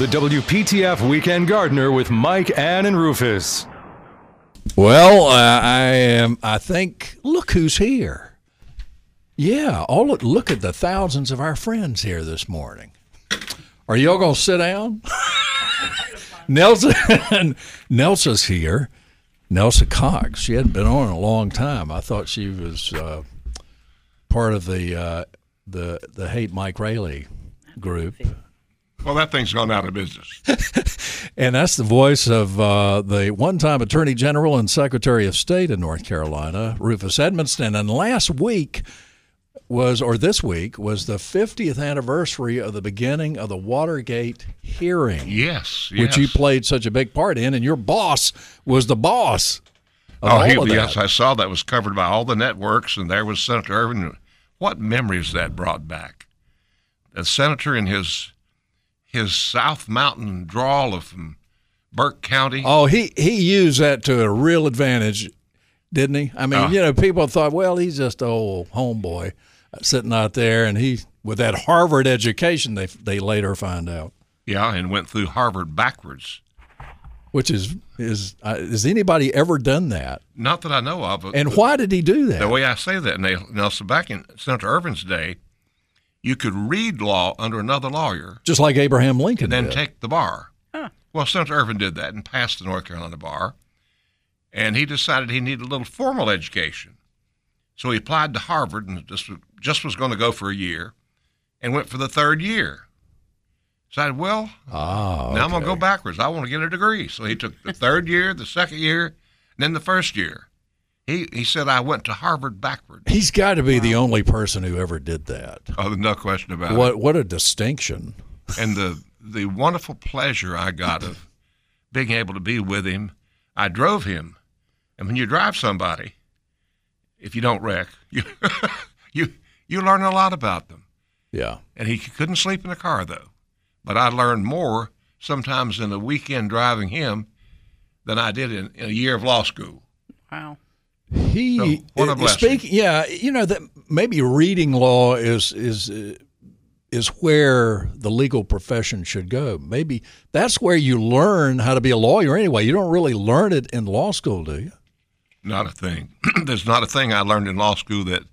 the WPTF Weekend Gardener with Mike, Ann, and Rufus. Well, uh, I am. I think. Look who's here. Yeah, all look at the thousands of our friends here this morning. Are y'all gonna sit down? Nelsa, Nelsa's here. Nelsa Cox. She hadn't been on in a long time. I thought she was uh, part of the uh, the the hate Mike Rayleigh group. Well, that thing's gone out of business. And that's the voice of uh, the one time Attorney General and Secretary of State in North Carolina, Rufus Edmisten. And last week was, or this week, was the 50th anniversary of the beginning of the Watergate hearing, Yes, which you played such a big part in. And your boss was the boss Oh, he, yes. I saw that was covered by all the networks, and there was Senator Ervin. What memories that brought back? The senator in his his South Mountain drawl of from Burke County. Oh, he, he used that to a real advantage, didn't he? I mean, Uh. you know, people thought, well, he's just an old homeboy sitting out there, and he with that Harvard education, they they later find out, Yeah, and went through Harvard backwards. which is is uh, has anybody ever done that? Not that I know of. And why did he do that? The way I say that, Nel- Nelsa, back in Senator Ervin's day, you could read law under another lawyer just like Abraham Lincoln and then did. take the bar. Huh. Well, Senator Ervin did that and passed the North Carolina bar, and he decided he needed a little formal education. So he applied to Harvard and just, just was going to go for a year and went for the third year. Decided, well, oh, now I'm going to go backwards. I want to get a degree. So he took the third year, the second year, and then the first year. He, he said, I went to Harvard backwards. He's got to be the only person who ever did that. Oh, no question about it. What what a distinction! and the the wonderful pleasure I got of being able to be with him. I drove him, and when you drive somebody, if you don't wreck, you you you learn a lot about them. Yeah, And he couldn't sleep in the car though, but I learned more sometimes in a weekend driving him than I did in, in a year of law school. Wow. He So, what a blessing. speak. Yeah, you know that maybe reading law is is is where the legal profession should go. Maybe that's where you learn how to be a lawyer. Anyway, you don't really learn it in law school, do you? Not a thing. There's not a thing I learned in law school that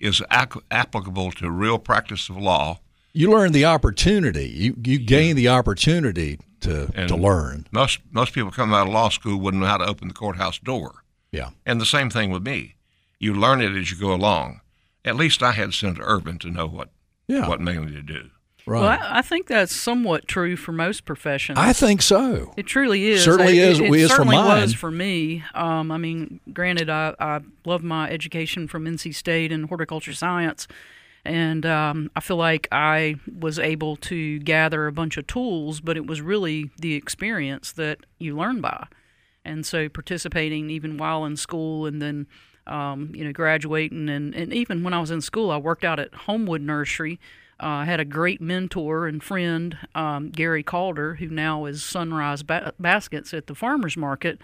is ac- applicable to real practice of law. You learn the opportunity. You you gain the opportunity to And- to learn. Most most people coming out of law school wouldn't know how to open the courthouse door. Yeah. And the same thing with me. You learn it as you go along. At least I had Senator Ervin to know what Yeah. what mainly to do. Right. Well, I, I think that's somewhat true for most professions. I think so. It truly is. Certainly It- is- It, is for certainly mine. was for me. Um, I mean, granted, I, I love my education from NC State in horticulture science, and um, I feel like I was able to gather a bunch of tools, but it was really the experience that you learn by. And so, participating even while in school, and then um, you know, graduating, and, and even when I was in school, I worked out at Homewood Nursery. Uh, I had a great mentor and friend, um, Gary Calder, who now is Sunrise ba- Baskets at the farmers market.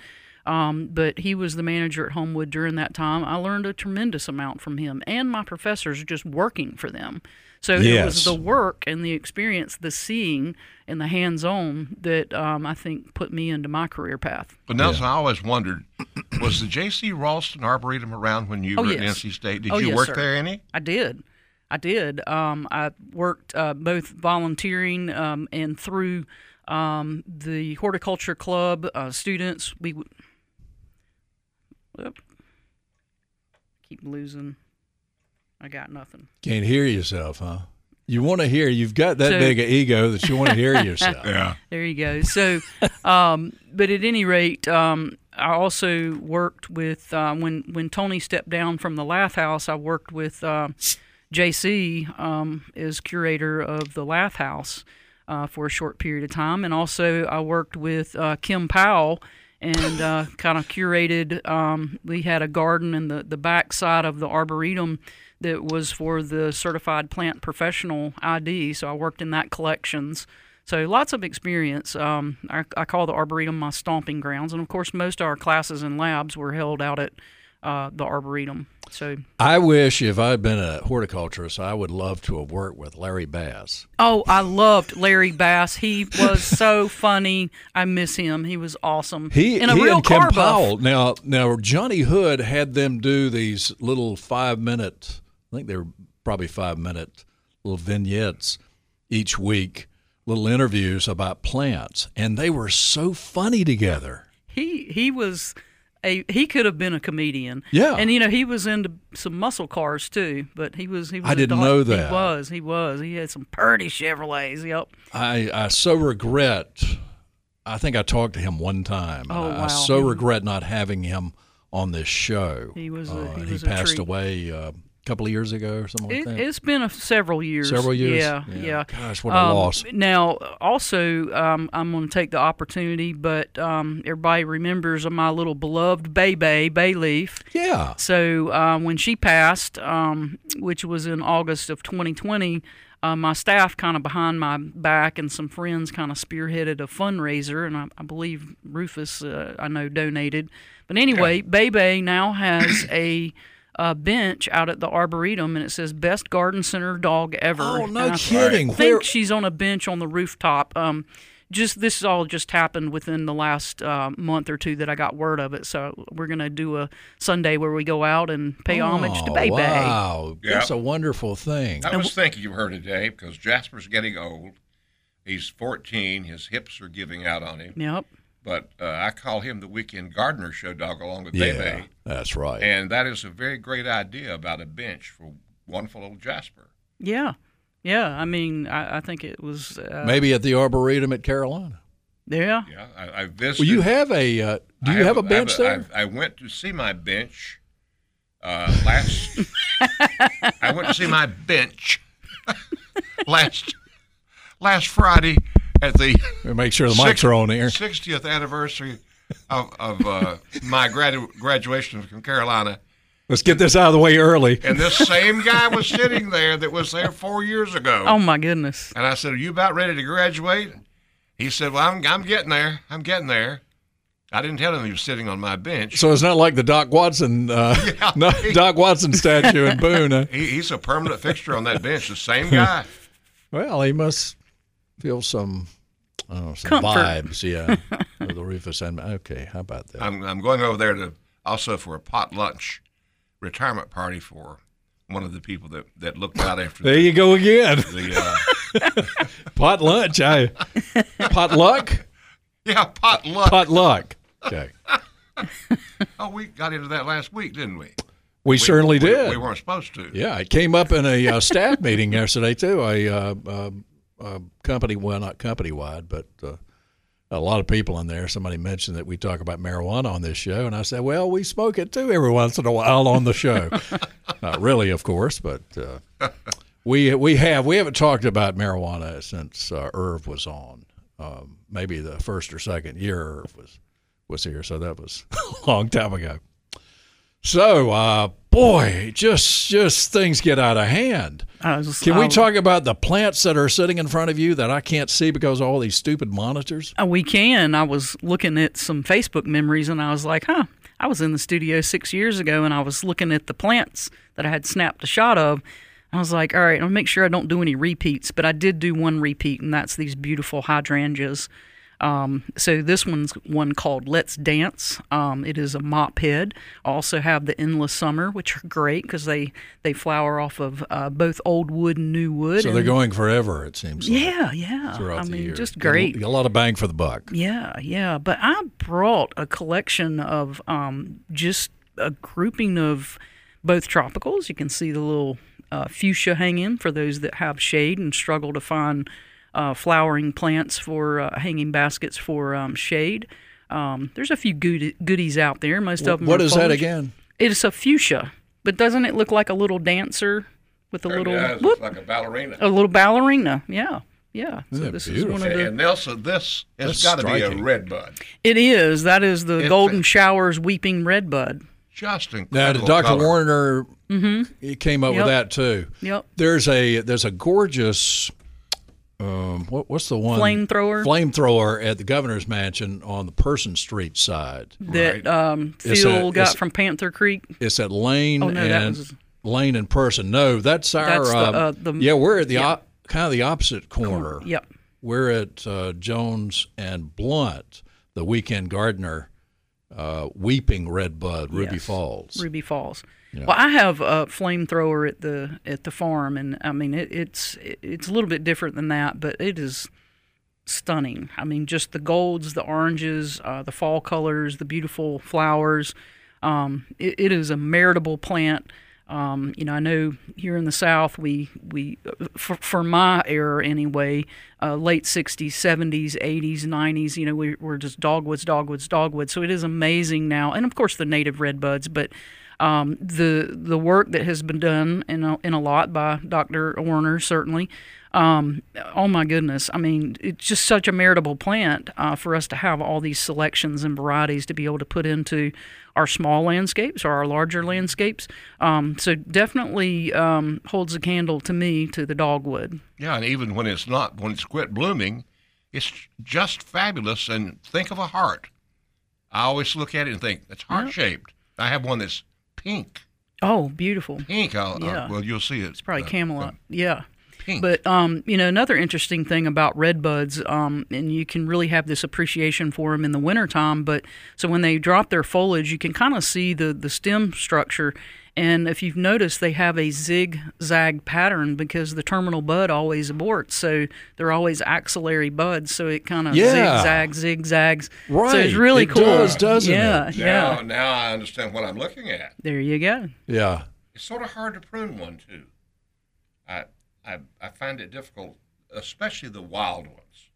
Um, but he was the manager at Homewood during that time. I learned a tremendous amount from him and my professors just working for them. So it was the work and the experience, the seeing and the hands-on that um, I think put me into my career path. But Nelsa, I always wondered, was the J.C. Raulston Arboretum around when you Oh, were yes. at NC State? Did Oh, you yes, work sir. there any? I did. I did. Um, I worked uh, both volunteering um, and through um, the horticulture club uh, students. We would. Keep losing. I got nothing. Can't hear yourself, huh? You want to hear. You've got that So- big an ego that you want to hear yourself. Yeah. There you go. So, um, but at any rate, um, I also worked with uh, when when Tony stepped down from the Lath House. I worked with uh, JC um, as curator of the Lath House uh, for a short period of time, and also I worked with uh, Kim Powell and uh, kind of curated. Um, we had a garden in the the back side of the arboretum that was for the Certified Plant Professional ID. So I worked in that collections. So lots of experience. Um, I, I call the Arboretum my stomping grounds. And of course, most of our classes and labs were held out at uh, the Arboretum. So, I wish if I'd been a horticulturist, I would love to have worked with Larry Bass. oh, I loved Larry Bass. He was so funny. I miss him. He was awesome. He, and a he real and Kim buff. Powell. Now, now Johnny Hood had them do these little five minute. I think they were probably five minute little vignettes each week, little interviews about plants, and they were so funny together. he he was a he could have been a comedian. Yeah. and you know he was into some muscle cars too. But he was he was. I didn't dog- know that. He was he was he had some pretty Chevrolets. Yep. I, I so regret. I think I talked to him one time. Oh, I, I so regret not having him on this show. He was a- Uh, he he was a passed away uh, couple of years ago or something it, that? It's been a, several years. Several years? Yeah, Yeah. yeah. Gosh, what a Um, loss. Now, also, um, I'm going to take the opportunity, but um, everybody remembers my little beloved Bebe Bayleaf. yeah. So um, when she passed, um, which was in August of 2020, uh, my staff kind of behind my back and some friends kind of spearheaded a fundraiser, and I, I believe Rufus, uh, I know, donated. But anyway, Bebe now has a. Uh, bench out at the arboretum, and it says "Best Garden Center Dog Ever." Oh, no And I kidding. think Where- she's on a bench on the rooftop. Um, just this all just happened within the last uh, month or two that I got word of it. So we're gonna do a Sunday where we go out and pay homage to Oh, Bebe. Wow, Yeah. that's a wonderful thing. I was thinking of her today because Jasper's getting old. He's 14. His hips are giving out on him. Yep. But uh, I call him the weekend gardener show dog along with Yeah, Bebe. that's right. And that is a very great idea about a bench for wonderful old Jasper. Yeah. Yeah. I mean, I, I think it was. Uh, Maybe at the Arboretum at Carolina. Yeah. Yeah, I, I visited. Well, you have a. Uh, do you have, a I bench there? I, I went to see my bench uh, last. I went to see my bench last last Friday at the Make sure the mics six- are on there. 60th anniversary of, of uh, my gradu- graduation from Carolina. Let's get this out of the way early. And this same guy was sitting there that was there four years ago. Oh my goodness. And I said, Are you about ready to graduate? He said, Well, I'm, I'm getting there. I'm getting there. I didn't tell him he was sitting on my bench. So it's not like the Doc Watson, uh, no, Doc Watson statue in Boone. huh? He, he's a permanent fixture on that bench. The same guy. Well, he must feel some, I don't know, some Comfort. vibes, yeah, with the Rufus and okay. How about that? I'm, I'm going over there to also for a pot lunch retirement party for one of the people that, that looked out after there the, you go again. the uh, Pot lunch. I pot luck. yeah pot lunch. Pot luck. Okay. Oh, we got into that last week, didn't we? We, certainly we, did. We, weren't supposed to. Yeah, it came up in a uh, staff meeting yesterday too. A uh, uh, uh, company, well, not company wide, but uh, a lot of people in there. Somebody mentioned that we talk about marijuana on this show, and I said, "Well, we smoke it too every once in a while on the show." not really, of course, but uh, we we have we haven't talked about marijuana since uh, Irv was on. Um, maybe the first or second year Irv was was here, so that was a long time ago. So, uh, boy, just just things get out of hand. Was, Can we I- talk about the plants that are sitting in front of you that I can't see because of all these stupid monitors? Uh, we can. I was looking at some Facebook memories and I was like, huh, I was in the studio six years ago and I was looking at the plants that I had snapped a shot of. I was like, all right, I'll make sure I don't do any repeats, but I did do one repeat, and that's these beautiful hydrangeas. Um, so this one's one called Let's Dance. Um, it is a mop head. Also have the Endless Summer, which are great because they, they flower off of uh, both old wood and new wood. So they're going forever, it seems like, Yeah, yeah. throughout I the mean, year. just a- great. a lot of bang for the buck. Yeah, yeah. But I brought a collection of um, just a grouping of both tropicals. You can see the little uh, fuchsia hanging for those that have shade and struggle to find uh, flowering plants for uh, hanging baskets for um, shade. Um, there's a few goodi- goodies out there. Most of them. What are is that again? It's a fuchsia, but doesn't it look like a little dancer with a little Yeah, it whoop, looks like a ballerina. a little ballerina? Yeah, yeah. Isn't it this is one of beautiful? the. And Nelsa, this has got to be a striking. red bud. It is. That is the If Golden it- Showers Weeping Redbud. just incredible. Now. Dr. color. Werner, he came up Yep. with that too. Yep. There's a there's a gorgeous, um, what, what's the one Flamethrower? Flamethrower at the governor's mansion on the Person Street side. that um, Phil a- got from Panther Creek. It's at Lane Oh, no, that and was- Lane and Person. No, that's our. That's the, um, uh, the- yeah, we're at the yeah. op- kind of the opposite corner. Yep. We're at uh, Jones and Blunt, the weekend gardener, uh, weeping redbud, Ruby Yes. Falls. Ruby Falls. Well, I have a flamethrower at the at the farm, and I mean it, it's it's a little bit different than that, but it is stunning. I mean, just the golds, the oranges, uh, the fall colors, the beautiful flowers. Um, it, it is a meritable plant. Um, you know, I know here in the South, we we for, for my era anyway, uh, late '60s, '70s, '80s, '90s. You know, we, we're just dogwoods, dogwoods, dogwoods. So it is amazing now, and of course the native redbuds, but um, the the work that has been done in a, in a lot by Dr. Werner certainly. Um, oh my goodness! I mean, it's just such a meritable plant uh, for us to have all these selections and varieties to be able to put into our small landscapes or our larger landscapes. Um, so definitely um, holds a candle to me to the dogwood. Yeah, and even when it's not, when it's quit blooming, it's just fabulous. And think of a heart. I always look at it and think it's heart shaped. I have one that's pink. Oh, beautiful! Pink. I'll, Yeah. uh, well, you'll see it. It's probably uh, Camelot. Yeah. Pink. But um, you know, another interesting thing about red buds, um, and you can really have this appreciation for them in the wintertime. But so when they drop their foliage, you can kind of see the the stem structure. And if you've noticed, they have a zigzag pattern because the terminal bud always aborts. So they're always axillary buds. So it kind of Yeah. zigzags, zigzags. So Right. it's really It cool. does, doesn't yeah, it? Yeah. now, now I understand what I'm looking at. There you go. Yeah. It's sort of hard to prune one too. I I I find it difficult, especially the wild ones.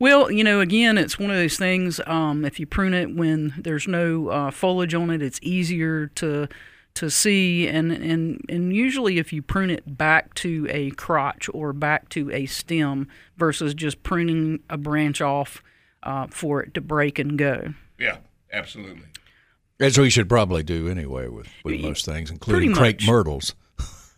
Well, you know, again, it's one of those things. Um, if you prune it when there's no uh, foliage on it, it's easier to to see. And, and and usually, if you prune it back to a crotch or back to a stem versus just pruning a branch off uh, for it to break and go. Yeah, absolutely. As we should probably do anyway with, with most things, including crepe myrtles.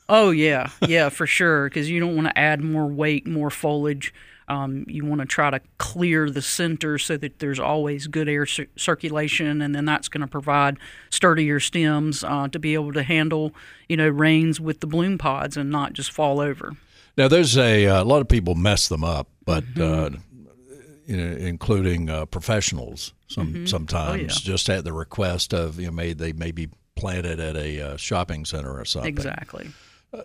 Oh yeah, yeah, for sure. Because you don't want to add more weight, more foliage. Um, you want to try to clear the center so that there's always good air cir- circulation, and then that's going to provide sturdier stems uh, to be able to handle, you know, rains with the bloom pods and not just fall over. Now, there's a, uh, a lot of people mess them up, but Mm-hmm. uh, you know, including uh, professionals some Mm-hmm. Oh, sometimes, just at the request of you know, may they may be planted at a uh, shopping center or something. Exactly.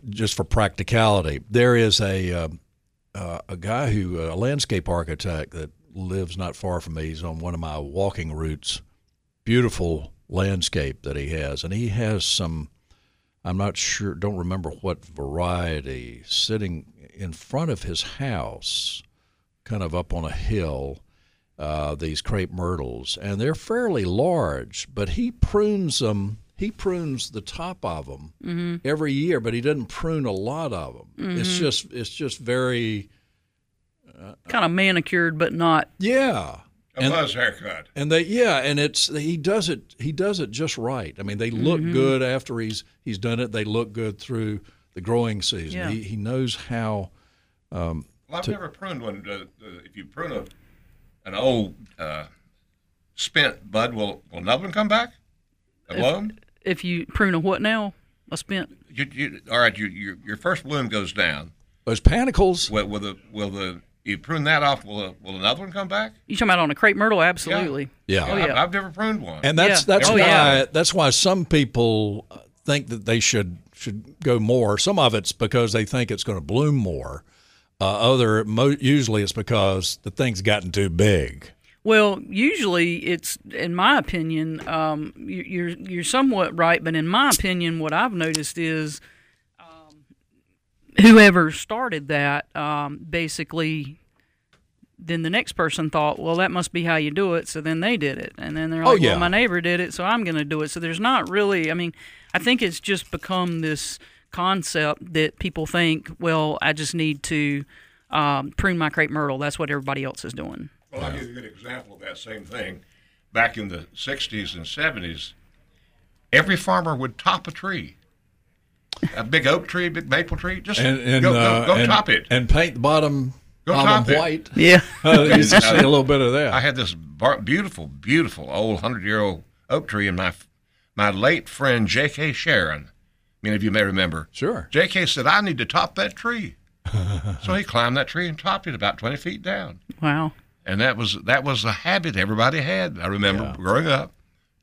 just for practicality. There is a uh, uh, a guy who a landscape architect that lives not far from me. He's on one of my walking routes. Beautiful landscape that he has, and he has some. I'm not sure. Don't remember what variety sitting in front of his house, kind of up on a hill. Uh, these crepe myrtles, and they're fairly large, but he prunes them. He prunes the top of them every year, but he doesn't prune a lot of them. It's just it's just very Kind of manicured, but not. yeah. A And- buzz haircut. And they yeah, and it's he does it he does it just right. I mean, they look good after he's he's done it. They look good through the growing season. Yeah. He he knows how Well, I've never pruned one. Uh, uh, if you prune a, an old uh, spent bud, will will another one come back? A bloom? If you prune a what now? A spent. You, you, all right, you, your your first bloom goes down. those panicles. Will, will the will the you prune that off? Will a, will another one come back? You talking about on a crepe myrtle? Absolutely. Yeah. Oh, I've, yeah. I've never pruned one. And that's Yeah. that's Oh, why yeah. that's why some people think that they should should go more. Some of it's because they think it's going to bloom more. Uh, other mo- usually it's because the thing's gotten too big. Well, usually it's, in my opinion, um, you- you're you're somewhat right, but in my opinion, what I've noticed is um, whoever started that um, basically. Then the next person thought, well, that must be how you do it. So then they did it, and then they're Oh, like, yeah. well, my neighbor did it, so I'm going to do it. So there's not really. I mean, I think it's just become this concept that people think, well, I just need to um, prune my crepe myrtle. That's what everybody else is doing. Well, I'll give you a good example of that same thing. Back in the 60s and 70s, every farmer would top a tree, a big oak tree, big maple tree. Just And, and, go, go, uh, go and- top it. and paint the bottom Go bottom top it. white. Yeah. Uh, you see a little bit of that. I had this bar- beautiful, beautiful old hundred-year-old oak tree, and my my late friend J.K. Sharon. Many of you may remember. Sure. J.K. said, "I need to top that tree," so he climbed that tree and topped it about twenty feet down. Wow. And that was that was a habit everybody had. I remember growing up,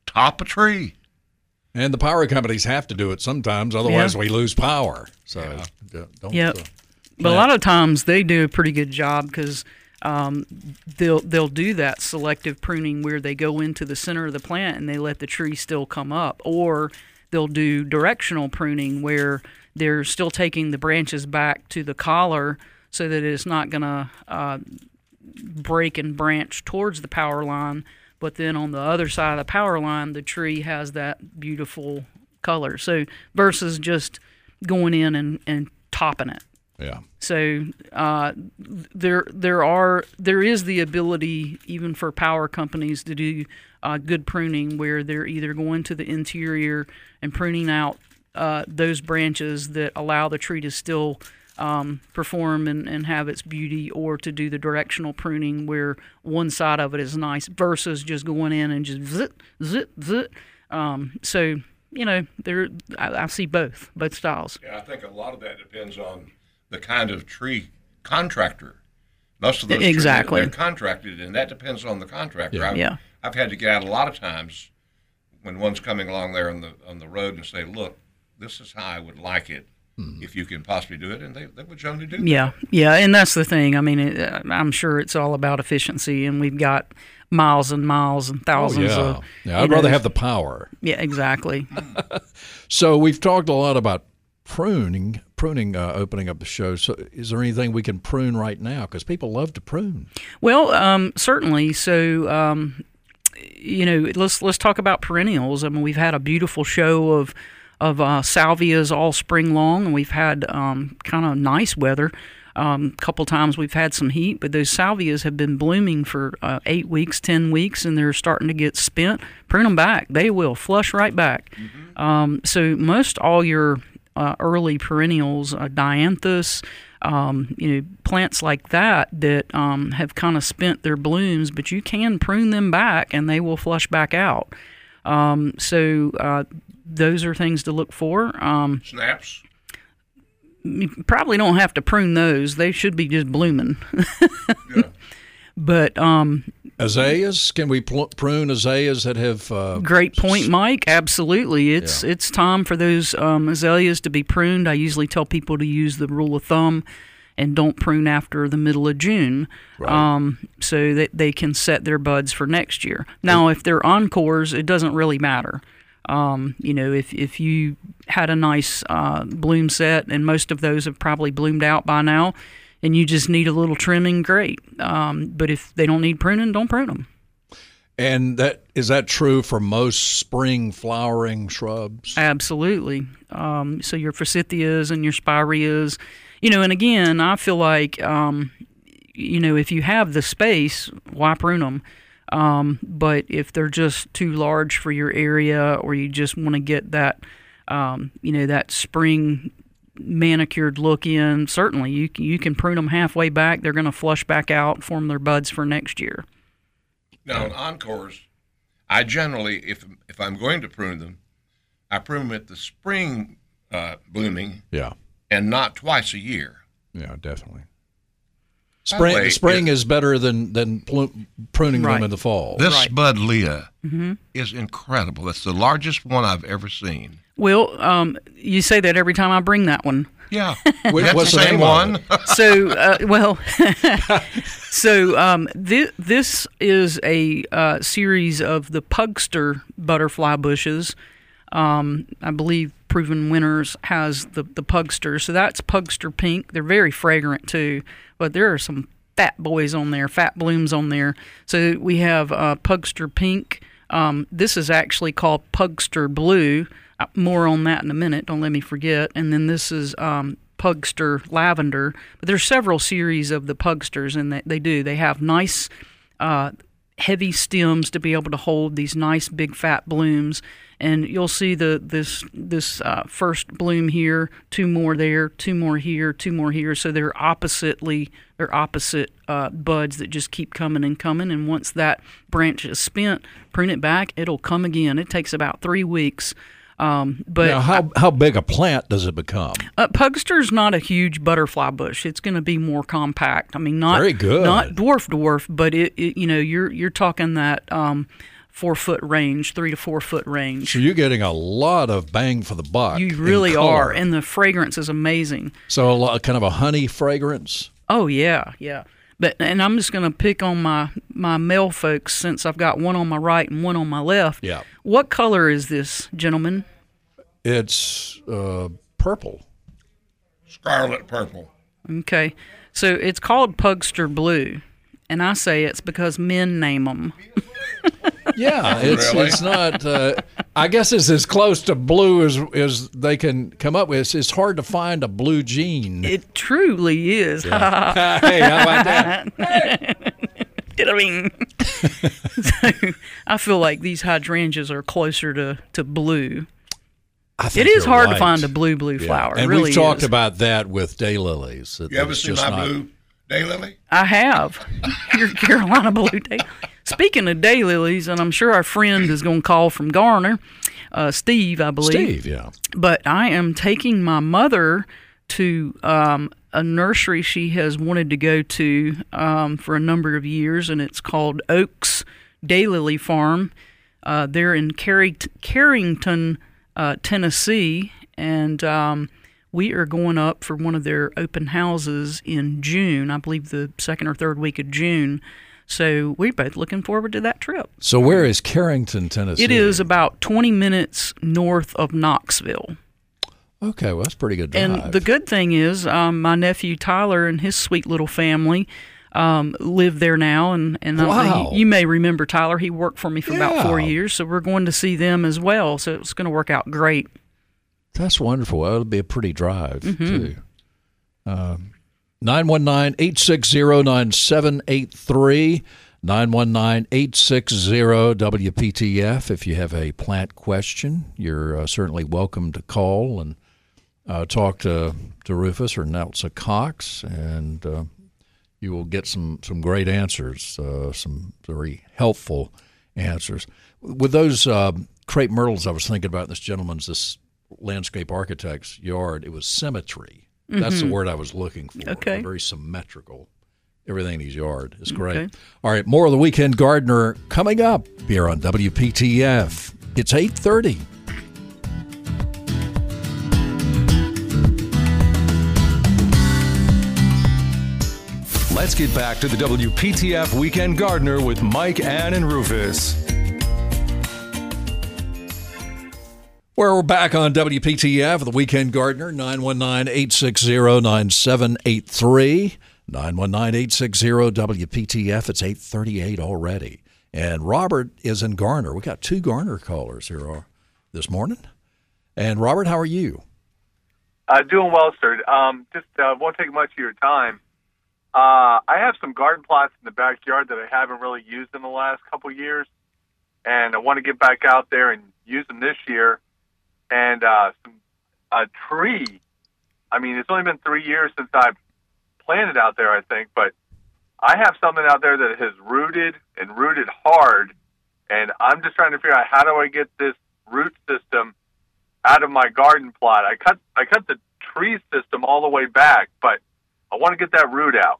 top a tree. And the power companies have to do it sometimes, otherwise we lose power. So d- don't. Yep. uh, But a lot of times they do a pretty good job because um, they'll they'll do that selective pruning where they go into the center of the plant and they let the tree still come up, or they'll do directional pruning where they're still taking the branches back to the collar so that it's not going to uh, break and branch towards the power line. But then on the other side of the power line, the tree has that beautiful color. So versus just going in and, and topping it. yeah. So uh, there there are there is the ability even for power companies to do uh, good pruning where they're either going to the interior and pruning out uh, those branches that allow the tree to still um, perform and, and have its beauty, or to do the directional pruning where one side of it is nice versus just going in and just zit zit zit. Um, so you know there I, I see both both styles. Yeah, I think a lot of that depends on the kind of tree contractor. Most of those trees, Exactly. they're contracted, and that depends on the contractor. I've, Yeah. I've had to get out a lot of times when one's coming along there on the on the road and say, "Look, this is how I would like it. If you can possibly do it," and they, they would generally do. that. Yeah, yeah, and that's the thing. I mean, it, uh, I'm sure it's all about efficiency, and we've got miles and miles and Oh, thousands yeah. of. yeah. I'd rather know, have the power. Yeah, exactly. So we've talked a lot about pruning, pruning, uh, opening up the show. So is there anything we can prune right now? Because people love to prune. Well, um, certainly. So, um, you know, let's let's talk about perennials. I mean, we've had a beautiful show of of uh, salvias all spring long, and we've had um, kind of nice weather. Um, a couple times we've had some heat, but those salvias have been blooming for uh, eight weeks, ten weeks, and they're starting to get spent. Prune them back; they will flush right back. Um, so most all your uh, early perennials, uh, dianthus, um, you know, plants like that that um, have kind of spent their blooms, but you can prune them back and they will flush back out. Um, so uh, those are things to look for. Um, Snaps. you probably don't have to prune those; they should be just blooming. yeah. But um, Azaleas, can we pl- prune azaleas that have? Uh, Great point, Mike. Absolutely, it's it's time for those um, azaleas to be pruned. I usually tell people to use the rule of thumb and don't prune after the middle of June, um, so that they can set their buds for next year. Now, if they're encores, it doesn't really matter. Um, you know, if if you had a nice uh, bloom set, and most of those have probably bloomed out by now, and you just need a little trimming, great. Um, but if they don't need pruning, don't prune them. and that is that true for most spring flowering shrubs? Absolutely. Um, so your forsythias and your spireas, you know, and again, I feel like, um, you know, if you have the space, why prune them? Um, but if they're just too large for your area, or you just want to get that, um, you know, that spring manicured look in, certainly you can, you can prune them halfway back. They're going to flush back out, form their buds for next year. Now, in encores, I generally, if if I'm going to prune them, I prune them at the spring uh, blooming Yeah, and not twice a year. yeah, definitely. By the Spring, way, spring it- is better than than pruning Right. them in the fall. This Right. Buddleia is incredible. That's the largest one I've ever seen. Well, um, you say that every time I bring that one. Yeah, Wh- that's what's the the same one. so uh, well so um, thi- this is a uh, series of the pugster butterfly bushes um, i believe proven winners has the, the pugster so that's pugster pink. They're very fragrant too. But there are some fat boys on there fat blooms on there. So we have uh, pugster pink. Um, this is actually called pugster blue. Uh, more on that in a minute. Don't let me forget. And then this is um, pugster lavender. But there's several series of the pugsters and they, they do. They have nice uh, heavy stems to be able to hold these nice big fat blooms. And you'll see the this this uh, first bloom here, two more there, two more here, two more here. So they're oppositely they're opposite uh, buds that just keep coming and coming. And once that branch is spent, prune it back, it'll come again. It takes about three weeks. Um, but Now, how how big a plant does it become? uh, Pugster's not a huge butterfly bush. It's going to be more compact. I mean, not Very good. not dwarf dwarf, but it, it you know you're you're talking that um, four foot range, three to four foot range. So you're getting a lot of bang for the buck. You really are, and the fragrance is amazing. so a lot, kind of a honey fragrance. Oh yeah, yeah. But and I'm just going to pick on my my male folks since I've got one on my right and one on my left. Yeah. What color is this, gentlemen? It's uh, purple. Scarlet purple. Okay, so it's called Pugster Blue, and I say it's because men name them. Yeah, it's Really? it's not. Uh, I guess it's as close to blue as as they can come up with. It's, it's hard to find a blue jean. It truly is. hey, how about that? Diddling. so I feel like these hydrangeas are closer to, to blue. I It think is you're hard to find a blue blue Yeah. flower. and really we've talked is. about that with daylilies. that You ever it's seen just my not- blue daylily? I have your Carolina blue day. Speaking of daylilies, and I'm sure our friend is going to call from Garner, uh, Steve, I believe. Steve, yeah. but I am taking my mother to um, a nursery she has wanted to go to um, for a number of years, and it's called Oakes Daylily Farm. Uh, they're in Corryton, uh, Tennessee, and um, we are going up for one of their open houses in June. I believe the second or third week of June. So we're both looking forward to that trip. So where is Corryton, Tennessee? It is about 20 minutes north of Knoxville. Okay, well that's pretty good drive. And the good thing is, um, my nephew Tyler and his sweet little family um, live there now, and and Wow. he- you may remember Tyler. He worked for me for about four years, so we're going to see them as well. So it's going to work out great. That's wonderful. Well, it'll be a pretty drive Mm-hmm. too. Um, 919-860-9783 919-860-WPTF. If you have a plant question, you're uh, certainly welcome to call and uh, talk to, to Rufus or Nelsa Cox, and uh, you will get some, some great answers, uh, some very helpful answers. With those uh, crepe myrtles I was thinking about in this gentleman's, this landscape architect's yard, it was symmetry. That's the word I was looking for. Mm-hmm. Okay. Very symmetrical. Everything in his yard is great. Okay. All right, more of the Weekend Gardener coming up here on WPTF. It's 830. Let's get back to the WPTF Weekend Gardener with Mike, Ann, and Rufus. Where we're back on WPTF, the Weekend Gardener, 919-860-9783, 919-860-WPTF. It's 838 already. And Robert is in Garner. We got two Garner callers here uh, this morning. And Robert, how are you? Uh, doing well, sir. Um, just uh, won't take much of your time. Uh, I have some garden plots in the backyard that I haven't really used in the last couple years, and I want to get back out there and use them this year. And uh, a tree. I mean, it's only been three years since I've planted out there, I think, but I have something out there that has rooted and rooted hard, and I'm just trying to figure out how do I get this root system out of my garden plot. I cut I cut the tree system all the way back, but I want to get that root out.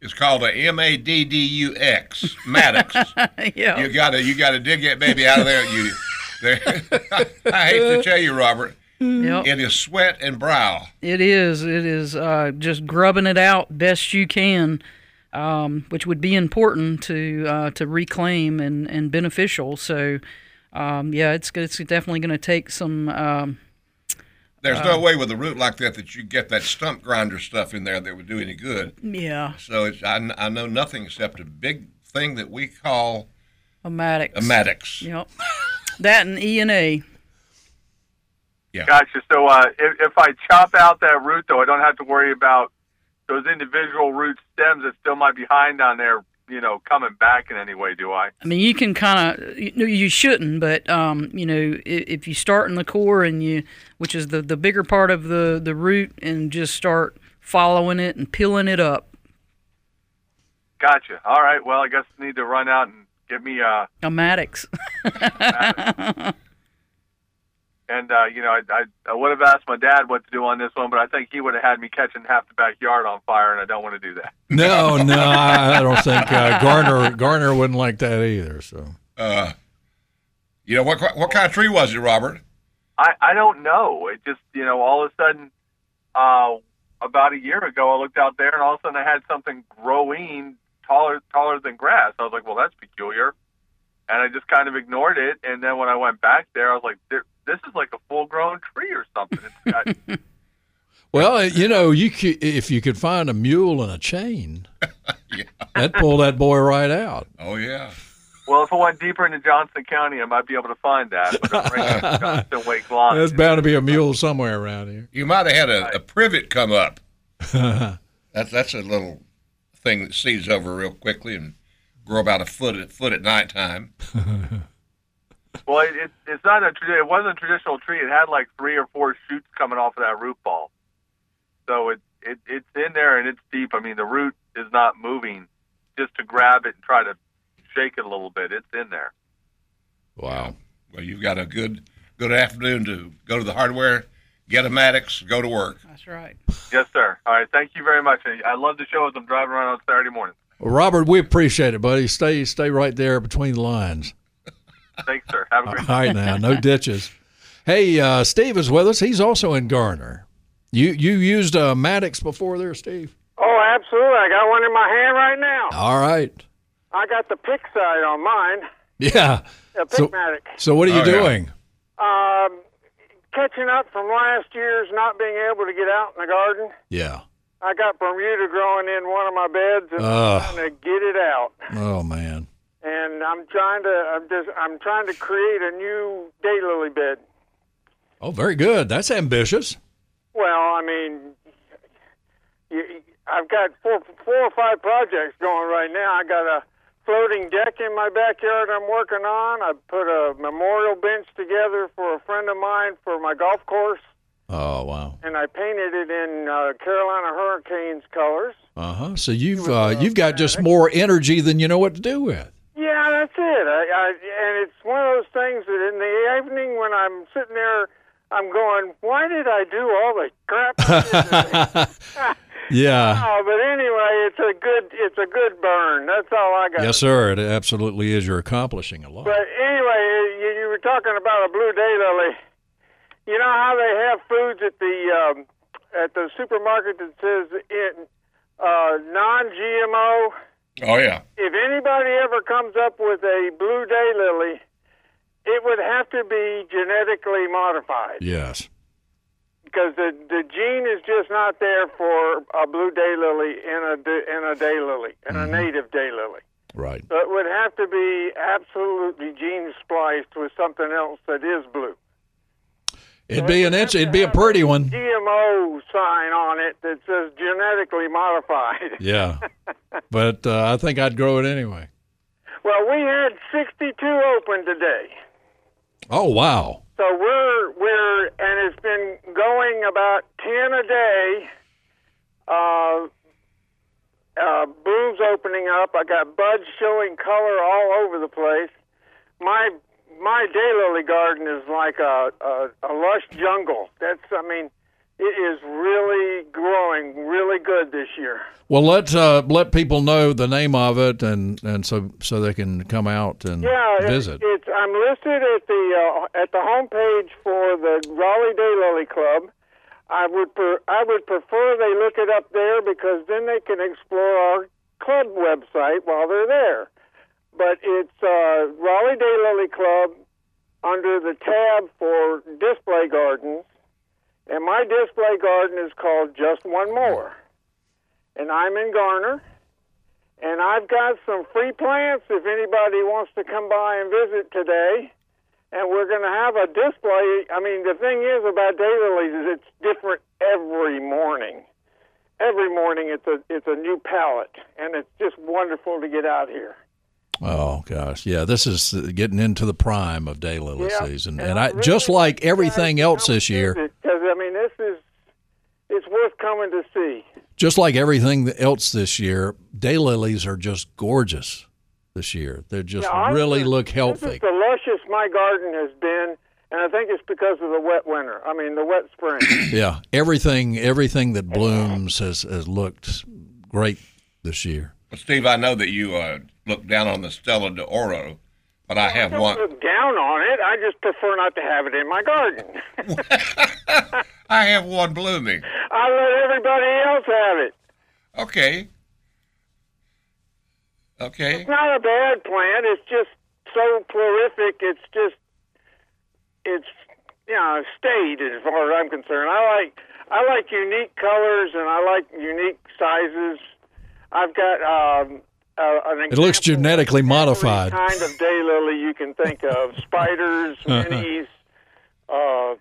It's called a M A D D U X, Maddox. yeah. you gotta you gotta dig that baby out of there. You, there. I hate to tell you, Robert, Yep. it is sweat and brow. It is. It is uh, just grubbing it out best you can, um, which would be important to uh, to reclaim and, and beneficial. So, um, yeah, it's it's definitely going to take some. Um, There's no way with a root like that that you get that stump grinder stuff in there that would do any good. yeah, So it's, I, I know nothing except a big thing that we call a mattock. Yep. that and E and A. Gotcha. So uh, if, if I chop out that root, though, I don't have to worry about those individual root stems that still might be behind down there you know, coming back in any way, do I? I mean, you can kind of you, you shouldn't, but um, you know, if, if you start in the core and you, which is the the bigger part of the the root, and just start following it and peeling it up. Gotcha. All right. Well, I guess I need to run out and get me uh A mattock. and uh, you know, I, I I would have asked my dad what to do on this one, but I think he would have had me catching half the backyard on fire, and I don't want to do that. No, no, I, I don't think uh, Garner Garner wouldn't like that either. So Uh, you know what? What kind of tree was it, Robert? I I don't know. It just you know, all of a sudden, uh, about a year ago, I looked out there, and all of a sudden, I had something growing taller taller than grass. I was like, well, that's peculiar, and I just kind of ignored it. And then when I went back there, I was like, this is like a full grown tree or something. It's got Well, you know, you could, if you could find a mule and a chain, that'd pull that boy right out. Oh yeah. Well, if I went deeper into Johnston County, I might be able to find that. But I'm right Wake Lawn. There's bound to be a mule somewhere around here. You might have had a, a privet come up. that's that's a little thing that seeds over real quickly and grow about a foot a foot at nighttime. Well, it, it, it's not a it wasn't a traditional tree. It had like three or four shoots coming off of that root ball. So it, it it's in there and it's deep. I mean, the root is not moving just to grab it and try to shake it a little bit. It's in there. Wow. Well, you've got a good good afternoon to go to the hardware, get a mattock, go to work. That's right. Yes, sir. All right. Thank you very much. I love the show as I'm driving around on Saturday morning. Well, Robert, we appreciate it, buddy. Stay stay right there between the lines. Thanks, sir. Have a All great right now, no ditches. Hey, uh, Steve is with us. He's also in Garner. You you used uh, mattock before there, Steve? Oh, absolutely. I got one in my hand right now. All right. I got the pick side on mine, Yeah. a So- Pickmatic. So what are you Oh, yeah. doing? Um, catching up from last year's not being able to get out in the garden. Yeah. I got Bermuda growing in one of my beds and Ugh. I'm trying to get it out. Oh man. And I'm trying to I'm just I'm trying to create a new daylily bed. Oh, very good. That's ambitious. Well, I mean, you, I've got four, four or five projects going right now. I got a floating deck in my backyard I'm working on. I put a memorial bench together for a friend of mine for my golf course, Oh wow. and I painted it in uh, Carolina Hurricanes colors. Uh huh. So you've uh, you've got just more energy than you know what to do with. Yeah, that's it. I, I, and it's one of those things that in the evening when I'm sitting there, I'm going, why did I do all the crap? I did today?" Yeah. Oh, but anyway, it's a good it's a good burn. That's all I got. Yes, sir. It absolutely is. You're accomplishing a lot. But anyway, you, you were talking about a blue daylily. You know how they have foods at the um, at the supermarket that says in uh, non-GMO. Oh yeah. If anybody ever comes up with a blue daylily, it would have to be genetically modified Yes. Because the the gene is just not there for a blue daylily in a in a daylily in a native daylily. Right. So it would have to be absolutely gene spliced with something else that is blue. It'd be an inch. It'd be a pretty one. GMO sign on it that says genetically modified. Yeah. But uh, I think I'd grow it anyway. Well, we had 62 open today. Oh wow. So we're we're and it's been going about 10 a day. Uh, uh, blooms opening up. I got buds showing color all over the place. My my daylily garden is like a, a a lush jungle. That's I mean, it is really growing really good this year. Well, let uh, let people know the name of it, and, and so so they can come out and Yeah, it- visit. It's I'm listed at the uh, at the homepage for the Raleigh Daylily Club. I would per, I would prefer they look it up there because then they can explore our club website while they're there. But it's uh, Raleigh Daylily Club under the tab for display gardens, and my display garden is called Just One More, and I'm in Garner. And I've got some free plants if anybody wants to come by and visit today. And we're going to have a display. I mean, the thing is about daylilies is it's different every morning. every morning it's a it's a new palette, and it's just wonderful to get out here. Oh gosh, yeah. This is getting into the prime of daylily Yeah, season, and and I I really just like everything else this year. because I mean this is it's worth coming to see. Just like everything else this year, daylilies are just gorgeous this year. They just Yeah, I- really look healthy. This healthy. is the luscious my garden has been, and I think it's because of the wet winter. I mean the wet spring. Yeah, everything everything that blooms has, has looked great this year. Well, Steve, I know that you uh, look down on the Stella de Oro, but I have I don't one. look down on it. I just prefer not to have it in my garden. I have one blooming. I let everybody else have it. Okay. Okay. It's not a bad plant. It's just so prolific. It's just, it's, you know, stayed as far as I'm concerned. I like, I like unique colors and I like unique sizes. I've got um, uh, It looks genetically modified. kind of daylily you can think of: spiders, minis, uh,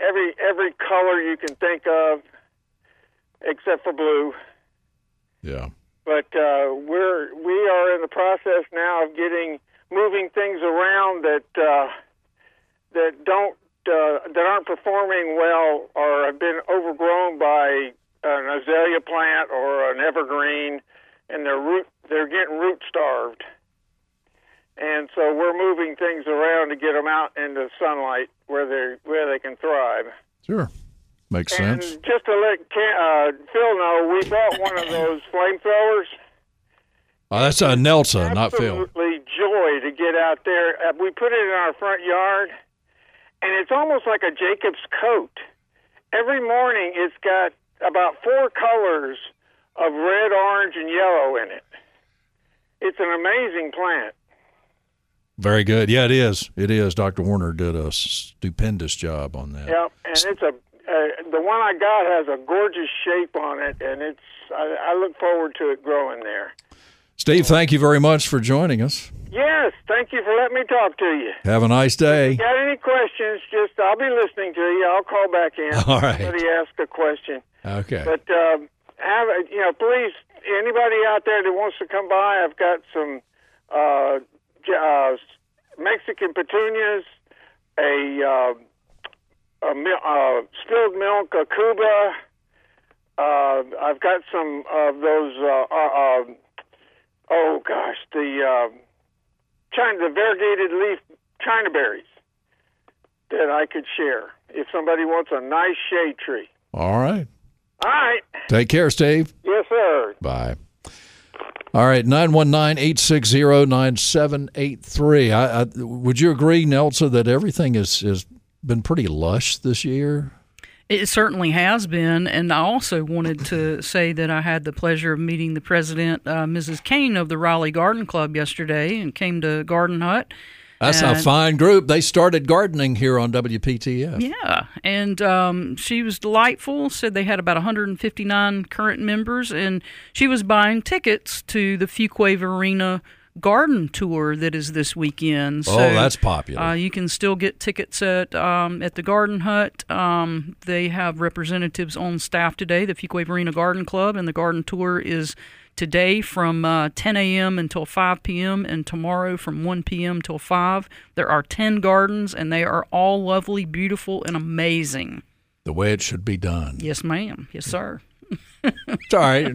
every every color you can think of, except for blue. Yeah. But uh, we're we are in the process now of getting moving things around that uh, that don't uh, that aren't performing well or have been overgrown by an azalea plant or an evergreen, and they're root they're getting root starved. And so we're moving things around to get them out into sunlight where they where they can thrive. Sure. Makes And sense. just to let uh, Phil know, we bought one of those flamethrowers. Oh, that's a Nelsa, not Phil. Absolutely joy to get out there. Uh, we put it in our front yard, and it's almost like a Jacob's coat. Every morning, it's got about four colors of red, orange, and yellow in it. It's an amazing plant. Very good. Yeah, it is. It is. Dr. Werner did a stupendous job on that. Yep, and it's a uh, the one I got has a gorgeous shape on it, and it's I, I look forward to it growing there. Steve, thank you very much for joining us. Yes, thank you for letting me talk to you. Have a nice day. Got any questions? Just I'll be listening to you. I'll call back in. All right. Somebody ask a question, Okay. but um, have you know, please, anybody out there that wants to come by, I've got some uh, uh, Mexican petunias, a, uh, a uh, spilled milk, aucuba. Uh, I've got some of those. Uh, uh, uh, oh gosh, the uh, China, the variegated leaf China berries that I could share if somebody wants a nice shade tree. All right. All right. Take care, Steve. Yes, sir. Bye. All right, 919-860-9783. I, I, would you agree, Nelsa, that everything has, has been pretty lush this year? It certainly has been, and I also wanted to say that I had the pleasure of meeting the president, uh, Mrs. Kane of the Raleigh Garden Club yesterday, and came to Garden Hut. That's a fine group. They started gardening here on WPTF. Yeah, and um, she was delightful. Said they had about 159 current members, and she was buying tickets to the Fuquay-Varina garden tour that is this weekend. Oh, that's popular. Uh, you can still get tickets at um, at the Garden Hut. Um, they have representatives on staff today. The Fuquay-Varina Garden Club and the garden tour is today from uh, 10 a.m. until 5 p.m. and tomorrow from 1 p.m. till 5. There are 10 gardens and they are all lovely, beautiful, and amazing. the way it should be done. Yes, ma'am. Yes, sir. It's all right.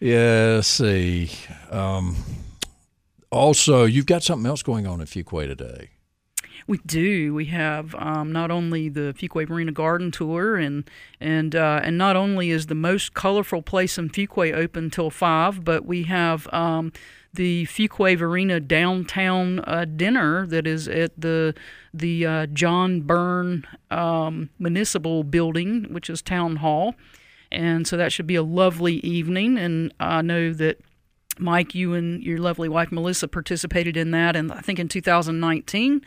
yeah, let's see. Um, also, you've got something else going on at Fuquay today. We do. We have um, not only the Fuquay-Varina Garden Tour, and and uh, and not only is the most colorful place in Fuquay open till five, but we have um, the Fuquay-Varina downtown uh, dinner that is at the the uh, John Byrne um, Municipal Building, which is Town Hall, and so that should be a lovely evening. And I know that Mike, you and your lovely wife Melissa participated in that, and I think in 2019.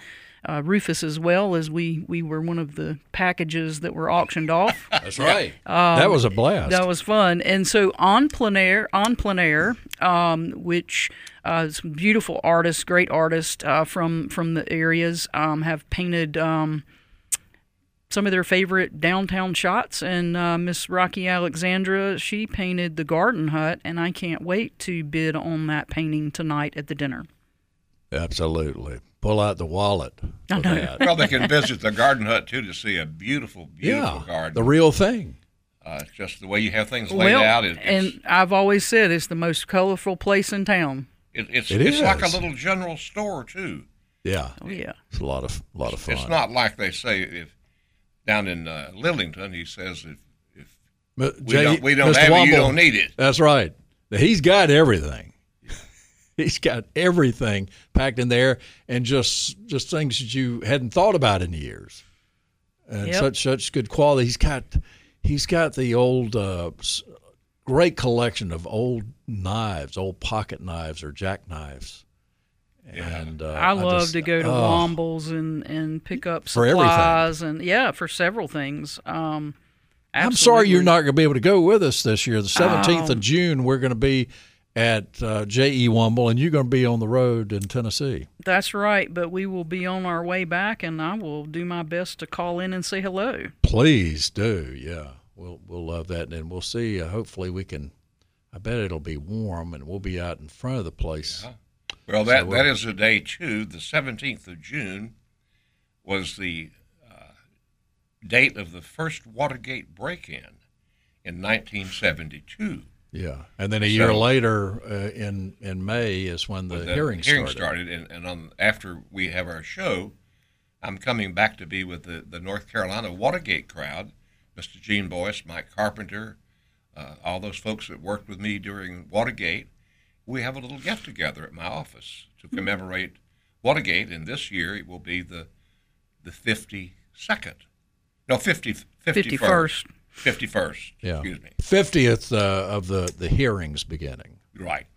Uh, Rufus as well as we we were one of the packages that were auctioned off. That's right. that was a blast. That was fun. And so on plein air, on plein air, um, which uh, some beautiful artists, great artists uh, from from the areas um, have painted. Um, some of their favorite downtown shots. And uh, Miss Rocky Alexandra, she painted the garden hut, and I can't wait to bid on that painting tonight at the dinner. Absolutely. Pull out the wallet. I for know. that. Well, they can visit the garden hut too to see a beautiful, beautiful yeah, garden. the real thing. uh, just the way you have things laid well, out. It, and I've always said it's the most colorful place in town. it, it's, It it's like a little general store too. Yeah, Oh yeah. it's a lot of lot of fun. It's not like they say if down in uh, Lillington. He says if if M- we Jay- don't we don't Mr. have it, you don't need it. That's right. He's got everything. He's got everything packed in there, and just just things that you hadn't thought about in years, and Yep. such such good quality. He's got he's got the old uh, great collection of old knives, old pocket knives or jack knives And uh, I love just- to go to oh, Wombles and, and pick up For everything. supplies and yeah, for several things. Um, I'm sorry you're not going to be able to go with us this year. The 17th Oh. of June, we're going to be at uh, J.E. Womble, and you're going to be on the road in Tennessee. That's right, but we will be on our way back, and I will do my best to call in and say hello. Please do, yeah. We'll we'll love that, and we'll see. Uh, hopefully, we can. I bet it'll be warm, and we'll be out in front of the place. Well, that we're- that is a day too. The seventeenth of June was the uh, date of the first Watergate break-in in 1972. Yeah, and then a year So- later, uh, in in May, is when the, the hearing hearing started. started, and, and on after we have our show, I'm coming back to be with the, the North Carolina Watergate crowd, Mr. Gene Boyce, Mike Carpenter, uh, all those folks that worked with me during Watergate. We have a little get together at my office to commemorate Watergate, and this year it will be the the 52nd, no 50, 51st, 51st. 51st. Yeah, Excuse me. fiftieth uh, of the the hearings beginning. Right.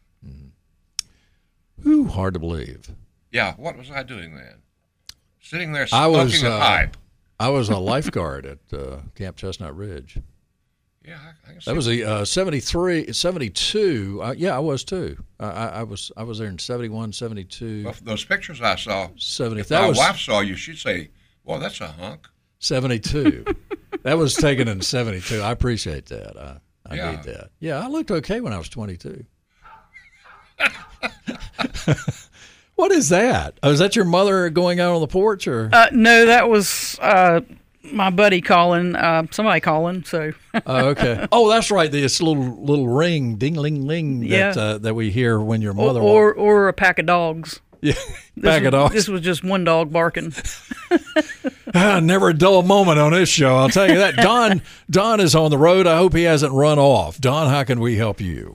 Ooh, hard to believe. Yeah. What was I doing then? Sitting there I smoking was, a uh, pipe. I was a lifeguard at uh, Camp Chestnut Ridge. Yeah, I, I can see That was a uh, 73, 72. Uh, yeah, I was too. I, I, I was I was there in 71, 72, Well, those pictures I saw, 70. if That my was wife saw you, she'd say, "Well, that's a hunk." 72. that was taken in 72. I appreciate that. I, I Yeah. need that. Yeah, I looked okay when I was 22. what is that? Oh, is that your mother going out on the porch or? Uh, no, that was uh, my buddy calling, uh, somebody calling. So Oh, okay. Oh, that's right. This little little ring, ding ling ling that Yeah. uh, that we hear when your or, mother or or a pack of dogs. Yeah, This back was, it off. This was just one dog barking. Ah, never a dull moment on this show. I'll tell you that. Don Don is on the road. I hope he hasn't run off. Don, how can we help you?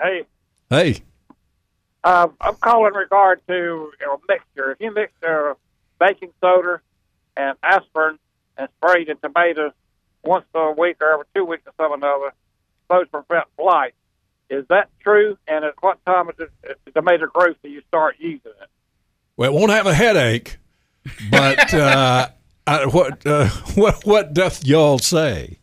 Hey, Hey, uh, I'm calling regard to a mixture. If you mix uh, baking soda and aspirin and spray the tomatoes once a week or every two weeks or some another, those prevent blight. Is that true? And at what time of the, the tomato growth do you start using it? well, it won't have a headache, but uh, I, what uh, what what doth y'all say?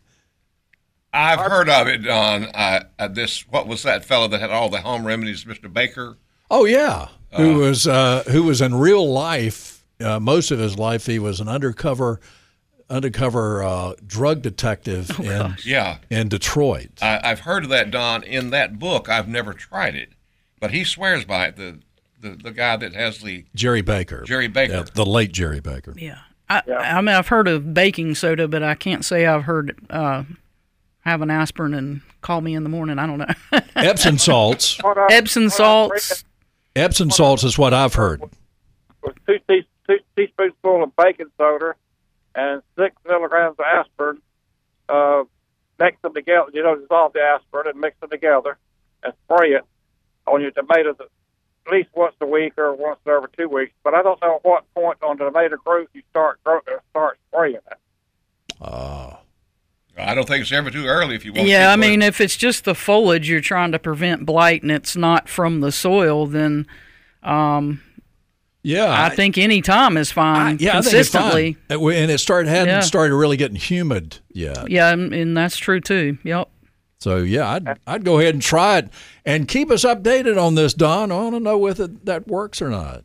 I've heard of it, Don. Uh, uh, this what was that fellow that had all the home remedies, Mr. Baker? Oh yeah, who was uh, who was in real life? Uh, most of his life, he was an undercover undercover uh, drug detective oh, in Yeah, in Detroit. I, I've heard of that, Don. In that book, I've never tried it, but he swears by it. The the, the guy that has the Jerry Baker. Jerry Baker. Yeah, the late Jerry Baker. Yeah. I, I mean, I've heard of baking soda, but I can't say I've heard uh, have an aspirin and call me in the morning. I don't know. Epsom salts. Epsom salts. Epsom salts is what I've heard. was two, tea, two teaspoonfuls of baking soda and six milligrams of aspirin. Uh, mix them together. You know, dissolve the aspirin and mix them together and spray it on your tomatoes at least once a week or once every two weeks. But I don't know at what point on the tomato growth you start grow, uh, start spraying it. Oh, I don't think it's ever too early if you want. Yeah, I to keep mean, if it's just the foliage you're trying to prevent blight and it's not from the soil, then um, yeah. I think any time is I- fine. yeah, I think it's fine. consistently. And and it started hadn't Yeah. started really getting humid yet. Yeah, and, and that's true too. Yep. So yeah, I'd I'd go ahead and try it and keep us updated on this, Don. I want to know whether that works or not.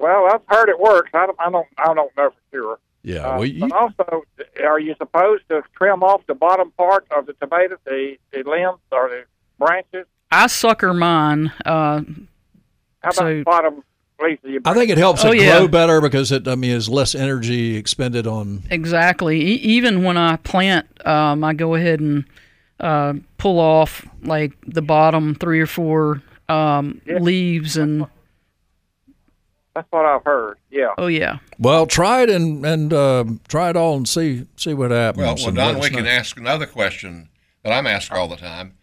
Well, I've heard it works. I don't, I don't, I don't know for sure. Yeah. Uh, well, you, but also, are you supposed to trim off the bottom part of the tomato, the, the limbs or the branches? I sucker mine. Uh, How about So- the bottom leaves of your I think it helps Oh, it yeah. grow better because it. I mean, is less energy expended on. Exactly. E- even when I plant, um, I go ahead and uh, pull off like the bottom three or four um, Yeah. leaves, and That's what I've heard. Yeah. oh yeah, Well, try it and and uh, try it all and see see what happens. Well, well, Don, we can know. ask another question that I'm asked all the time.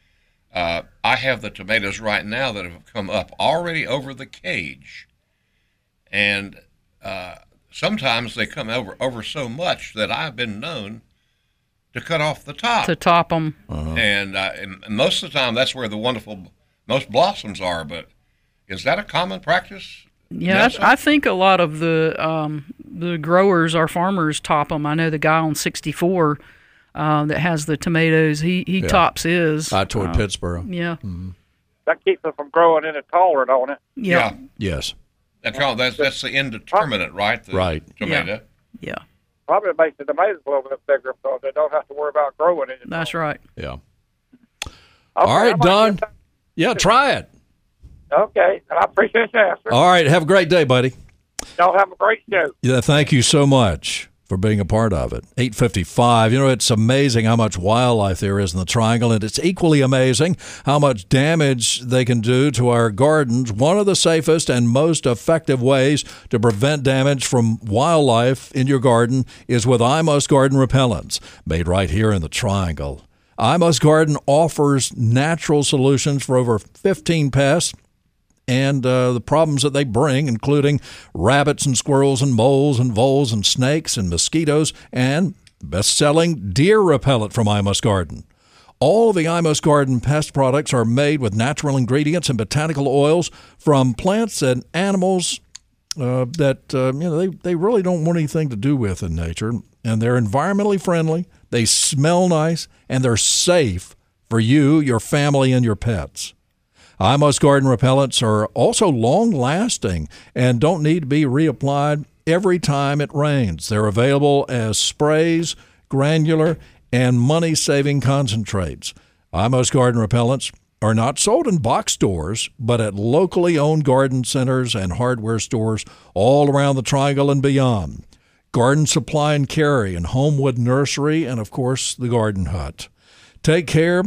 Uh, I have the tomatoes right now that have come up already over the cage, and uh, sometimes they come over over so much that I've been known to cut off the top. to top them. and, uh, and most of the time, that's where the wonderful most blossoms are. But is that a common practice? Yeah, Nelsa? I, I think a lot of the um, the growers, our farmers, top them. I know the guy on 64 uh, that has the tomatoes. He he tops his. I toward Pittsboro. yeah. That keeps them from growing any taller, don't it? Yeah. Yes. That's, all- that's that's the indeterminate, right? The Right. Tomato. Yeah. Probably makes the tomatoes a little bit bigger so they don't have to worry about growing it. That's right. Yeah. Okay, All I right, Don. Yeah, try it. Okay, I appreciate your answer. All right. Have a great day, buddy. Y'all have a great show. Yeah, thank you so much for being a part of it. 855. You know, it's amazing how much wildlife there is in the triangle, and it's equally amazing how much damage they can do to our gardens. One of the safest and most effective ways to prevent damage from wildlife in your garden is with I Must Garden repellents, made right here in the triangle. I Must Garden offers natural solutions for over 15 pests and uh, the problems that they bring, including rabbits and squirrels and moles and voles and snakes and mosquitoes, and best selling deer repellent from I Must Garden. All of the I Must Garden pest products are made with natural ingredients and botanical oils from plants and animals uh, that uh, you know they, they really don't want anything to do with in nature, and they're environmentally friendly. They smell nice, and they're safe for you, your family, and your pets. I Must Garden repellents are also long lasting and don't need to be reapplied every time it rains. They're available as sprays, granular, and money saving concentrates. I Must Garden repellents are not sold in box stores, but at locally owned garden centers and hardware stores all around the Triangle and beyond. Garden Supply and Cary and Homewood Nursery, and of course, the Garden Hut. Take care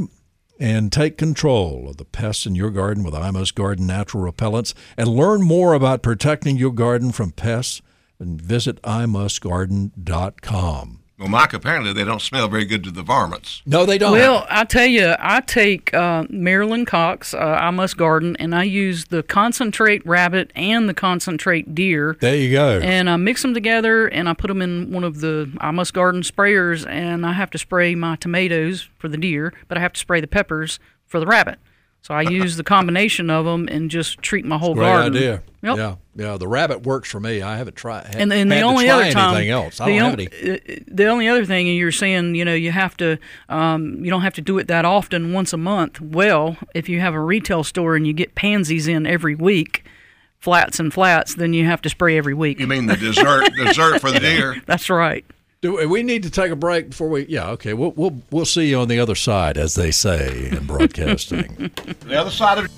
and take control of the pests in your garden with I Must Garden natural repellents and learn more about protecting your garden from pests and visit imustgarden.com. Well, Mike, apparently they don't smell very good to the varmints. No, they don't. Well, I tell you, I take uh, Maryland Cox, uh, I Must Garden, and I use the concentrate rabbit and the concentrate deer. there you go. and I mix them together and I put them in one of the I Must Garden sprayers and I have to spray my tomatoes for the deer, but I have to spray the peppers for the rabbit. So I use the combination of them and just treat my whole Great garden. idea. Yep. Yeah, yeah. The rabbit works for me. I haven't tried. And then the had only other time, anything else. I the, don't have any. uh, the only other thing, you're saying, you know, you have to, um, you don't have to do it that often, once a month. Well, if you have a retail store and you get pansies in every week, flats and flats, then you have to spray every week. You mean the dessert dessert for the deer? That's right. Do we need to take a break before we? Yeah, okay. We'll we'll we'll see you on the other side, as they say in broadcasting. The other side of